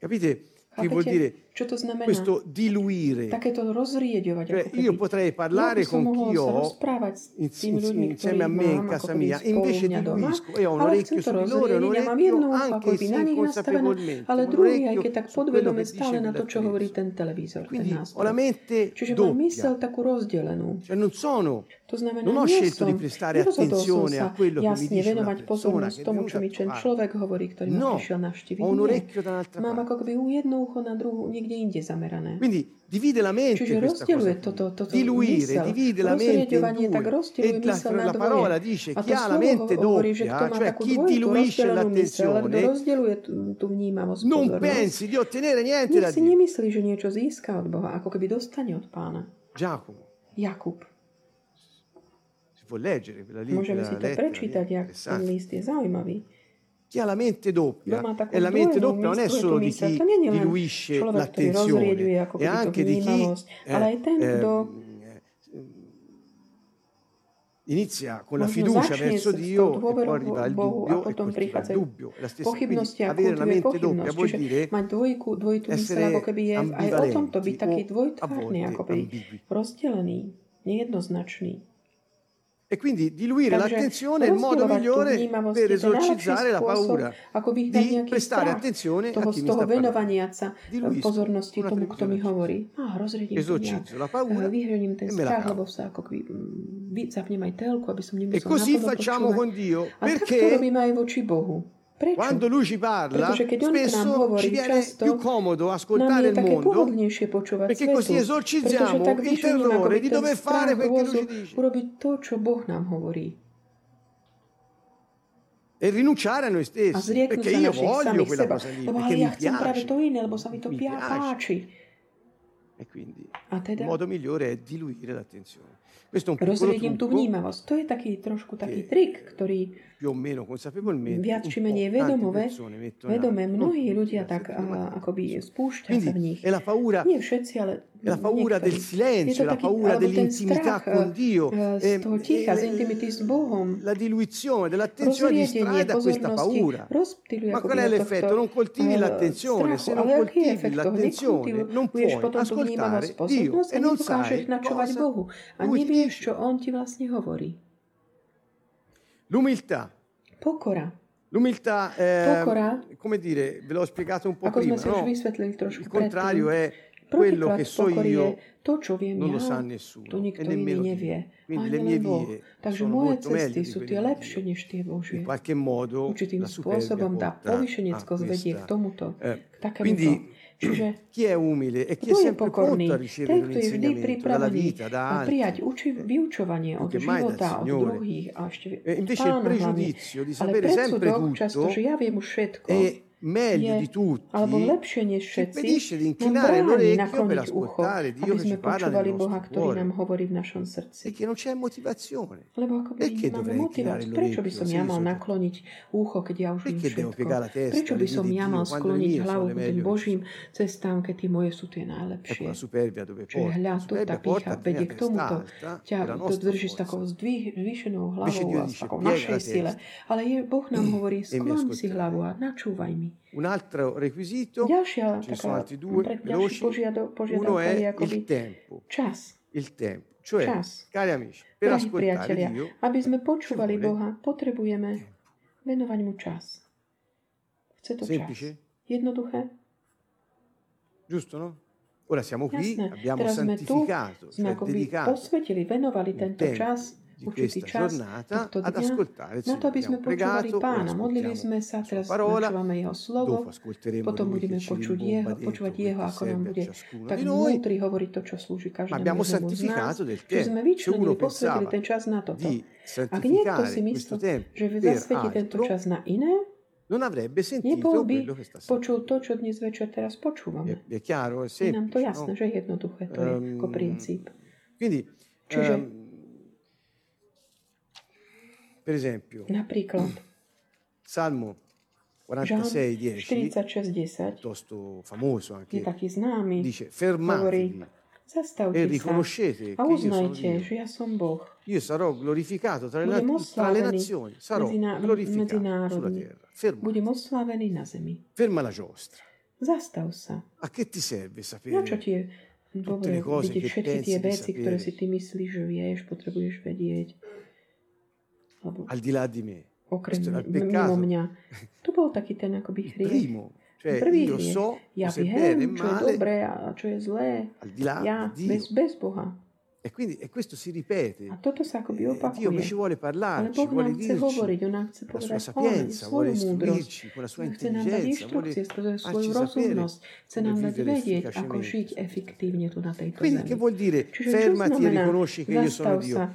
Capite che vuol Chápete, dire Čo to znamená? Questo diluire. Takéto rozrieďovať. Eh, cioè, io potrei parlare con chi ho insieme a me in casa mia, invece diluisco e ho un orecchio su di loro, un orecchio anche se inconsapevolmente, ale druhý, aj keď tak podvedome stále na to, čo hovorí ten televízor, ten nástroj. Čiže mám mysel takú rozdelenú. Cioè, non sono, to znamená, non ho scelto di prestare attenzione a quello che mi dice una persona, tomu, čo mi ten človek hovorí, ktorý no, ma prišiel navštíviť. Mám ako keby jedno ucho na druhú, niekde Quindi divide la mente toto Diluire, divide la mente E la, la parola dice chi ha la mente doppia, cioè chi diluisce l'attenzione, non pensi di ottenere niente da Dio. od pána. Giacomo, Jakub. si può leggere quella lì, Môžeme quella si to lettera, prečítať, jak ten list je zaujímavý. chi ha la mente doppia e la mente doppia non è solo di chi diluisce l'attenzione, è e anche di chi eh, ehm, eh, inizia con la fiducia verso Dio e poi arriva il dubbio e coltiva il dubbio. La stessa quindi avere la mente doppia vuol dire essere ambivalenti o a volte ambigui. Nejednoznačný. E quindi diluire Takže l'attenzione è il modo migliore per esorcizzare la paura di prestare attenzione a toho, chi z mi sta parlando. Diluisco pozornosti una tomu, kto mi hovorí. Esorcizzo la paura Vyhrením ten e strach, lebo sa ako keby mm, vy- zapnem aj telku, aby som E nemusel così facciamo con Dio, A perché robíme aj voči Bohu. Quando Lui ci parla, spesso ci viene più comodo ascoltare il mondo perché così esorcizziamo il terrore di dover fare quel che Lui ci dice. e rinunciare a noi stessi perché io voglio quella cosa lì perché mi piace mi piace. E quindi il modo migliore è diluire l'attenzione. Rozriedím tú vnímavosť. To je taký trošku taký trik, ktorý viac či menej vedomové. Non mnohí ľudia tak a Dio, akoby spúšťa sa v nich. Nie všetci, ale la paura del niektorí. Silenzio, la paura dell'intimità con Dio, eh, z e- toho ticha, e- Bohom. la diluizione dell'attenzione distrae da questa paura. Ma qual è l'effetto? Non coltivi eh, l'attenzione, se non coltivi l'attenzione non puoi ascoltare Dio e non sai cosa Lui nevieš, čo On ti vlastne hovorí. L'umiltà. Pokora. L'umiltà, eh, Pokora. come dire, ve l'ho spiegato un po' Ako prima, no? Il contrario predtým. è quello che so io, to, čo viem non ja, lo sa to nessuno, e nikto iný nemmeno nevie. Quindi le mie vie Takže moje cesty sú tie lepšie než tie Božie. In qualche modo Určitým spôsobom tá povýšenieckosť vedie k tomuto, Eh, k takémuto. quindi Čiže chi è umile e chi è sempre pokorný? pronto a ricevere un insegnamento dalla vita, da a prijať altri. uči, vyučovanie od života, od druhých a ešte E invece il pregiudizio di sapere sempre predsudok často, tutto že ja viem všetko, è meglio di tutti, alebo lepšie než všetci, nám bráni nakloniť ucho, aby sme počúvali Boha, ktorý nám hovorí v našom srdci. Lebo ako by nemáme motiváciu. Prečo by som ja mal nakloniť ucho, keď ja už viem všetko? Prečo by som ja mal skloniť hlavu k tým Božím cestám, keď tie moje sú tie najlepšie? Čiže hľad tu tá pícha vedie k tomuto. Ťa to drží s takou zvýšenou hlavou a s takou našej sile. Ale Boh nám hovorí, sklon si hlavu a načúvaj mi. Un altro requisito, Ďalšia ne sono altri due veloci. požiado, Uno je il tempo. čas. Il tempo. Cioè, Čas. cari amici, per Drahí ascoltare Dio aby sme ci počúvali Boha, potrebujeme tempo. venovať mu čas. Chce to čas. Semplice? Jednoduché? Giusto, no? Ora siamo qui, Jasné. abbiamo Teraz sme tu, santificato, sme cioè akoby dedicato posvetili, venovali tento tempo čas, di určitý čas tohto dňa, na to, aby sme počúvali Pána. Modlili sme sa, teraz načúvame Jeho slovo, potom budeme počuť jeho, počúvať Jeho, ako nám bude tak vnútri hovoriť to, čo slúži každému jednému z nás, že sme vyčlenili, posvetili ten čas na toto. Ak niekto si myslel, že zasvetí tento čas na iné, non avrebbe sentito nebol by quello che sta počul to, čo dnes večer teraz È, počúvame. è chiaro, è Je nám to semplice, jasné, no? že je jednoduché, to je ako Ehm, princíp. Quindi, Čiže- ehm, per esempio, Napríklad, Salmo Žalm 46, 10, 46.10 piuttosto famoso je anche, taký známy, dice fermatevi e zastavte sa riconoscete a che io sono uznajte, Dio. že ja som Boh. Io sarò glorificato tra le, Budem tra le nazioni, sarò na- glorificato sulla terra. Ferma, Budem oslávený na zemi. ferma la giostra. Zastav sa. A che ti serve Na čo sapere? ti je dobre le cose vidieť che všetky pensi di veci, ktoré sapere. si ty myslíš, že vieš, potrebuješ vedieť. Al di là di me. okrem mimo mňa. To bol taký ten akoby hriech. primo, cioè Prvý io hriech. so Ja viem, čo je male dobré a čo je zlé. al di là Ja, di Dio. bez, bez Boha. E quindi e questo si ripete. A toto sa akoby Eh, Dio ci opakuje. vuole parlare, ci vuole dirci hovoriť, On nám chce la sua sapienza, vuole istruirci con la sua intelligenza, vuole farci sapere. Chce nám dať vedieť, ako efficacemente žiť su questa efektívne tu na tejto Quindi che vuol dire čo fermati e riconosci che io sono Dio? sa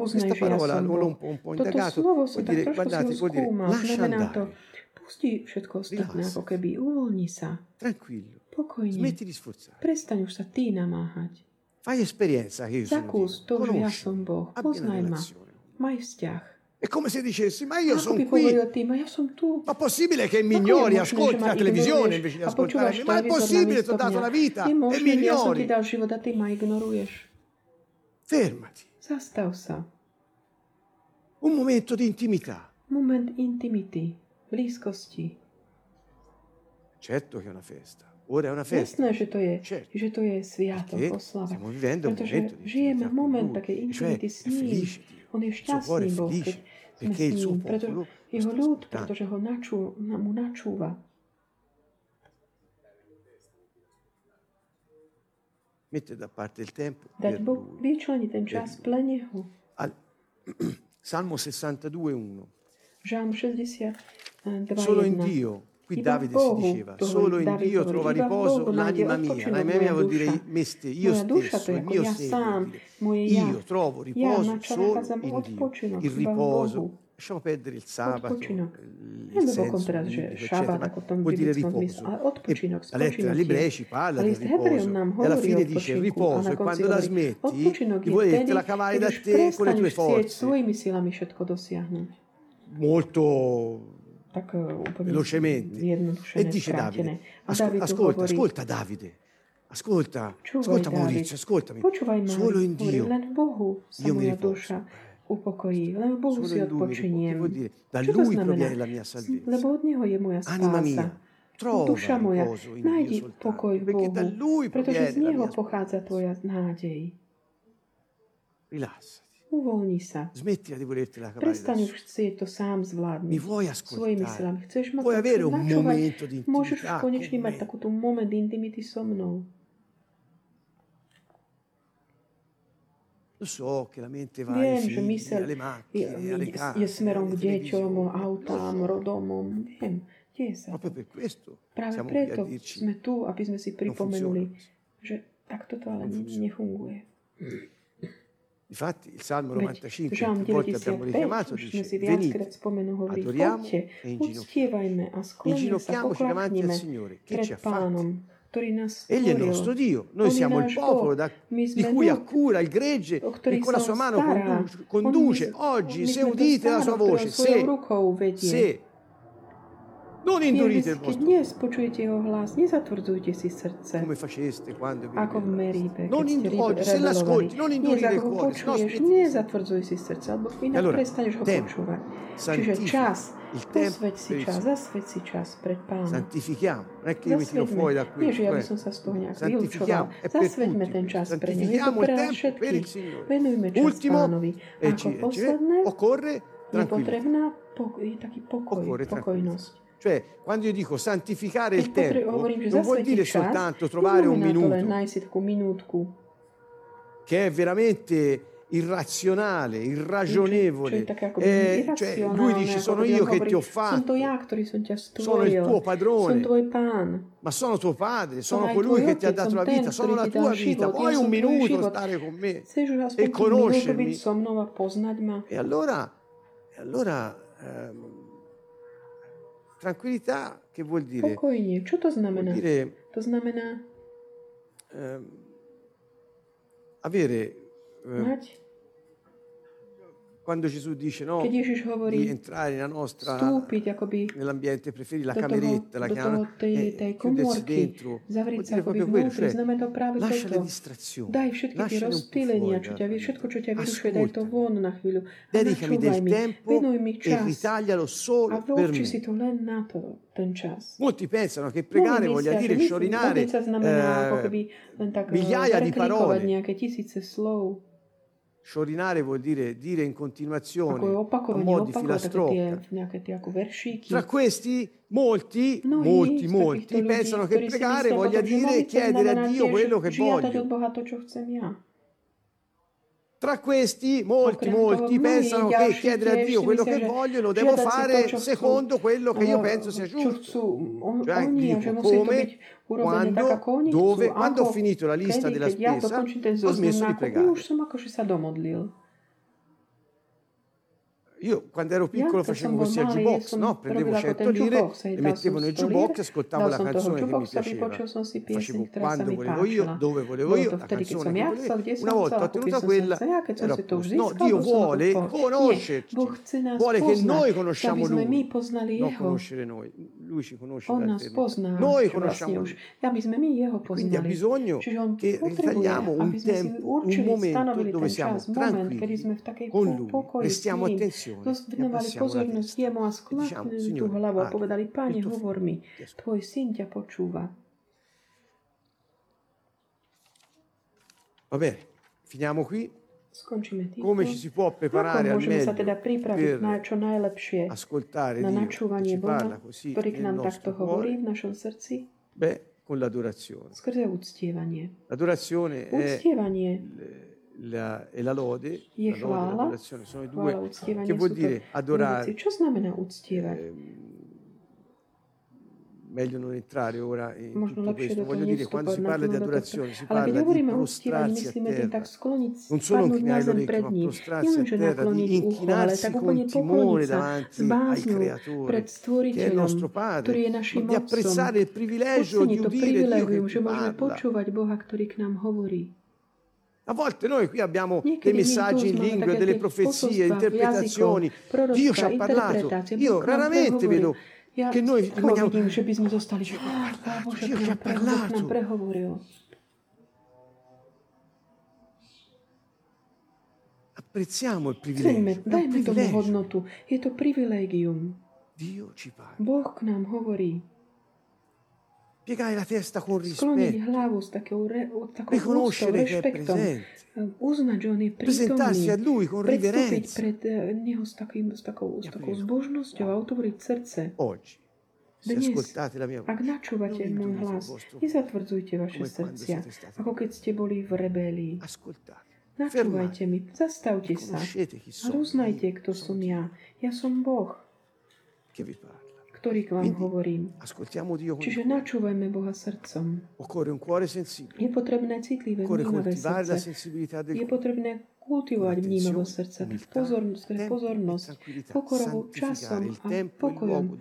Questa parola som l'ho un po', un po' indagato, slovo vuol dire, guardate, vuol dire lascia andare, pusti všetko ostatné, ako keby uvoľni sa. tranquillo, Pokojne. smetti di sforzare, Prestaň už sa ty namáhať. fai esperienza che io Zakús to, že ja som Boh. Poznaj ma. Maj vzťah. È come se dicessi, ma io sono qui, tým, a ja som tu. ma possibile che mi ignori, ascolti ma la televisione invece di a počúvaš ascoltarmi? Ma è possibile, ti ho dato la vita e mi ignori? ma. Fermati, Zastav sa. un momento di intimità. Moment intimity, blízkosti. Certo che è una festa, ora è una festa, Jasné, že to je, certo, že to je sviatok, perché oslava. stiamo vivendo un momento di žijeme moment takej intimity s ním. On je šťastný Boh, keď sme s ním, pretože jeho ľud, pretože ho načú, mu načúva. Mette da parte il tempo per Lui. pre Neho. Al- Salmo 62,1 Žalm 62, Solo in 1. Dio, qui Davide si diceva, solo in Dio trova riposo l'anima mia. L'anima mia vuol dire me ste, io stesso, il mio sé. Io trovo riposo solo in Dio. Il riposo Lasciamo perdere il sabato, il, Nebylo senso biblico, eccetera, tom vuol dire riposo. E la lettera ebrei ci parla del riposo e alla fine dice riposo konci quando la smetti di je volertela vtedy, cavare da te con le tue forze molto velocemente. E dice. Davide, ascolta, ascolta Davide, ascolta, ascolta. Maurizio, ascoltami. Solo in Dio sa io mi riposo. upokojí. Len v Bohu si odpočiniem. Čo to znamená? Lebo od Neho je moja spása. Duša moja, nájdi pokoj v Bohu, pretože z Neho pochádza tvoja nádej. Uvoľni sa. Prestaň už chcieť to sám zvládnuť svojimi silami. Chceš ma počúvať? Môžeš konečne mať takúto moment intimity so mnou. so, Viem, že mysel je, je smerom k deťom, autám, rodomom. Viem, deje sa to. Práve preto sme tu, aby sme si pripomenuli, že takto to ale nefunguje. Infatti il Salmo 95 Veď, volte abbiamo richiamato dice venite, adoriamo e inginocchiamo. Inginocchiamoci davanti al Signore che ci ha fatto. Egli è il nostro Dio, noi siamo il popolo da- di cui ha ľud, cura il gregge e con la sua mano conduce, oggi, se udite la sua voce, se, se, non indurite il vostro dnes počujete jeho hlas, nezatvrdzujte si srdce. come faceste quando vi Ako v. Meribe, Non keď ste in- oggi, se l'ascolti, non indurire il cuore, no počuješ, di nezatvrdzuj si srdce, alebo inak allora, prestaneš ho tempo, počúvať. Čiže čas, posveď si čas, zasveď si čas pred pánom. Santifichiamo, non è che mi tiro fuori da qui. Nie, že ja by eh. som sa z toho nejak per Zasveďme ten čas pre neho. Je to pre nás všetkých. Venujme čas Ultimo, pánovi. e Ako e posledné, je potrebná pokoj, taký pokoj, pokojnosť. Cioè, quando io dico santificare il tempo, non vuol dire soltanto trovare un minuto. che è veramente irrazionale, je irragionevole. ako Eh, cioè, lui dice sono io che ti ho fatto, sono il tuo padrone, ma sono tuo padre, sono colui che ti ha dato la vita, sono la tua vita. Vuoi un minuto stare con me e conoscermi? E allora, e allora ehm, tranquillità che vuol dire? Pokojne. Čo to Vuol znamená? dire To znamená ehm, avere, ehm, mať, quando Gesù dice no, di entrare nella nostra nell'ambiente preferito, la cameretta, la chiamano, tej, eh, chiudersi dentro, vuol dire proprio quello, cioè lascia le toto. distrazioni, Daj všetky tie rozptýlenia, čo ťa, všetko, čo ťa vyrušuje, daj to von na chvíľu. A načúvaj del mi, tempo venuj mi e čas a me. si to len na to, ten čas. Molti pensano che pregare voglia dire sciorinare eh, migliaia di parole. nejaké tisíce slov. Sciorinare vuol dire dire in continuazione a opakovanie, mo' di filastrocca. Tra questi, molti, molti, molti pensano che pregare voglia dire chiedere a Dio quello che voglio. Boha to, čo chcem ja. Tra questi, molti, molti pensano che chiedere a Dio quello che voglio lo devo fare secondo quello che io penso sia giusto. Cioè, dico, come, quando, dove, quando ho finito la lista della spesa, ho smesso di pregare. Io quando ero piccolo facevo così al jukebox, no? Prendevo robil ako 100 ten lire, le dal mettevo nel 100 jukebox e ascoltavo la canzone che mi piaceva. Facevo quando volevo io, dove volevo io, la canzone che volevo. Una volta ottenuta quella, sa ja, keď som ero si a to už posto. No, Dio vuole conoscerci, vuole che noi conosciamo Lui, non conoscere noi. Lui ci conosce da Noi vlastne conosciamo Lui. Quindi ha bisogno che ritagliamo un tempo, un momento dove siamo tranquilli con Lui, ním, attenzione e venovali abbassiamo la pozornosť Jemu a sklaknili tú hlavu a povedali, tuo hovor mi. Tvoj syn ťa počúva. Va bene, finiamo qui. Skončíme týmto. Come ci si può preparare al môžeme sa teda meglio pripraviť na čo najlepšie ascoltare na načúvanie Boha, così ktorý k nám takto nostro hovorí cuore? v našom srdci? Beh, con l'adorazione. Skrze uctievanie. L'adorazione è, Uctievanie la, è la lode, je la lode e l'adorazione sono i due. Che vuol dire adorare? Ehm, meglio non entrare ora in Možno tutto questo. Voglio dire, quando si parla di adorazione, si parla di prostrarsi a terra. Non solo inchinare l'orecchio, ma prostrarsi a terra, di inchinarsi con timore davanti ai creatori, che è il nostro Padre, di apprezzare il privilegio di udire Dio che môžeme parla. Boha, ktorý k nám hovorí. A volte noi qui abbiamo dei messaggi in lingue, také delle profezie, interpretazioni. Dio ci ha parlato. Io raramente vedo che noi rimaniamo... vidím, že by sme zostali, že "Á, Pán Bože, Dio ci ha pre, Boh k nám parlato. Apprezziamo il privilegio. Dajme tomu hodnotu. Je to. Dio ci parla. Boh k nám hovorí. Piegare la testa con rispetto. riconoscere che è presente. Presentarsi a lui con riverenza. pred eh, neho s, takým, s takou, s takou zbožnosťou srdce. Oggi. Ak načúvate môj hlas, nezatvrdzujte vaše srdcia, ako keď ste boli v rebelii. Načúvajte mi, zastavte sa a uznajte, kto som ja. Ja som Boh. Che? ktorých vám hovorím. Čiže načúvajme Boha srdcom. Je potrebné citlivé, vnímavé srdce. Je potrebné kultivovať vnímavosť srdca, pozornosť, pozornosť pokorovú časom a pokojom.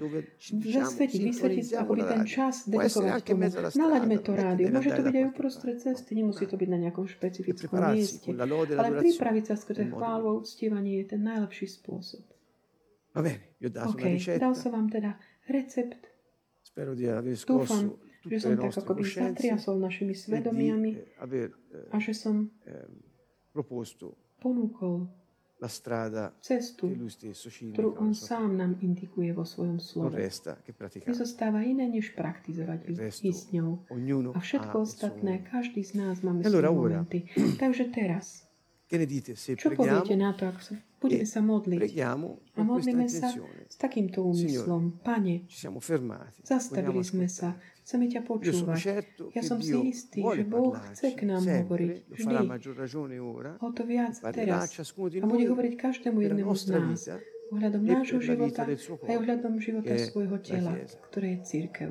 Zasvetiť, vysvetiť akoby ten čas, detekovať tomu. Nalaďme to rádio. Môže to byť aj uprostred cesty, nemusí to byť na nejakom špecifickom mieste. Ale pripraviť sa skôr chválou, uctievanie je ten najlepší spôsob. Va bene, io ho dato okay, una ricetta. Dal som vám teda recept. Dúfam, že som tak akoby coscienze zatriasol našimi e svedomiami eh, eh, a že som proposto ponúkol la strada cestu, che lui stesso ci ktorú indica. on non so, sám nám indikuje vo svojom slove. resta che. Nezostáva iné, než praktizovať resto ísť ňou. A všetko ostatné, každý z nás máme E allora svoje momenty. Takže teraz, Che ne dite se čo poviete na to, ak sa, Budeme sa modliť. A modlíme sa s takýmto úmyslom. Pane, zastavili sme sa. Chceme ťa počúvať. Ja som si istý, že Boh chce k nám hovoriť vždy. O to viac teraz. A bude hovoriť každému jednému z nás ohľadom nášho života aj ohľadom života svojho tela, ktoré je církev.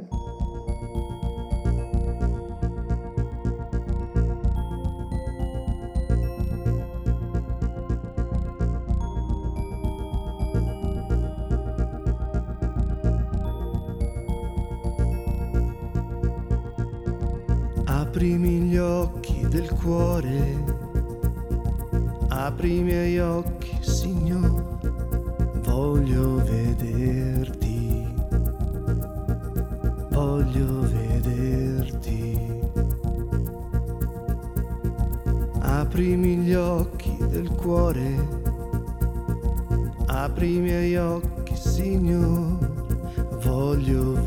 Cuore, apri i miei occhi, Signore, voglio vederti, voglio vederti. Aprimi gli occhi del cuore, apri i miei occhi, Signore, voglio vederti.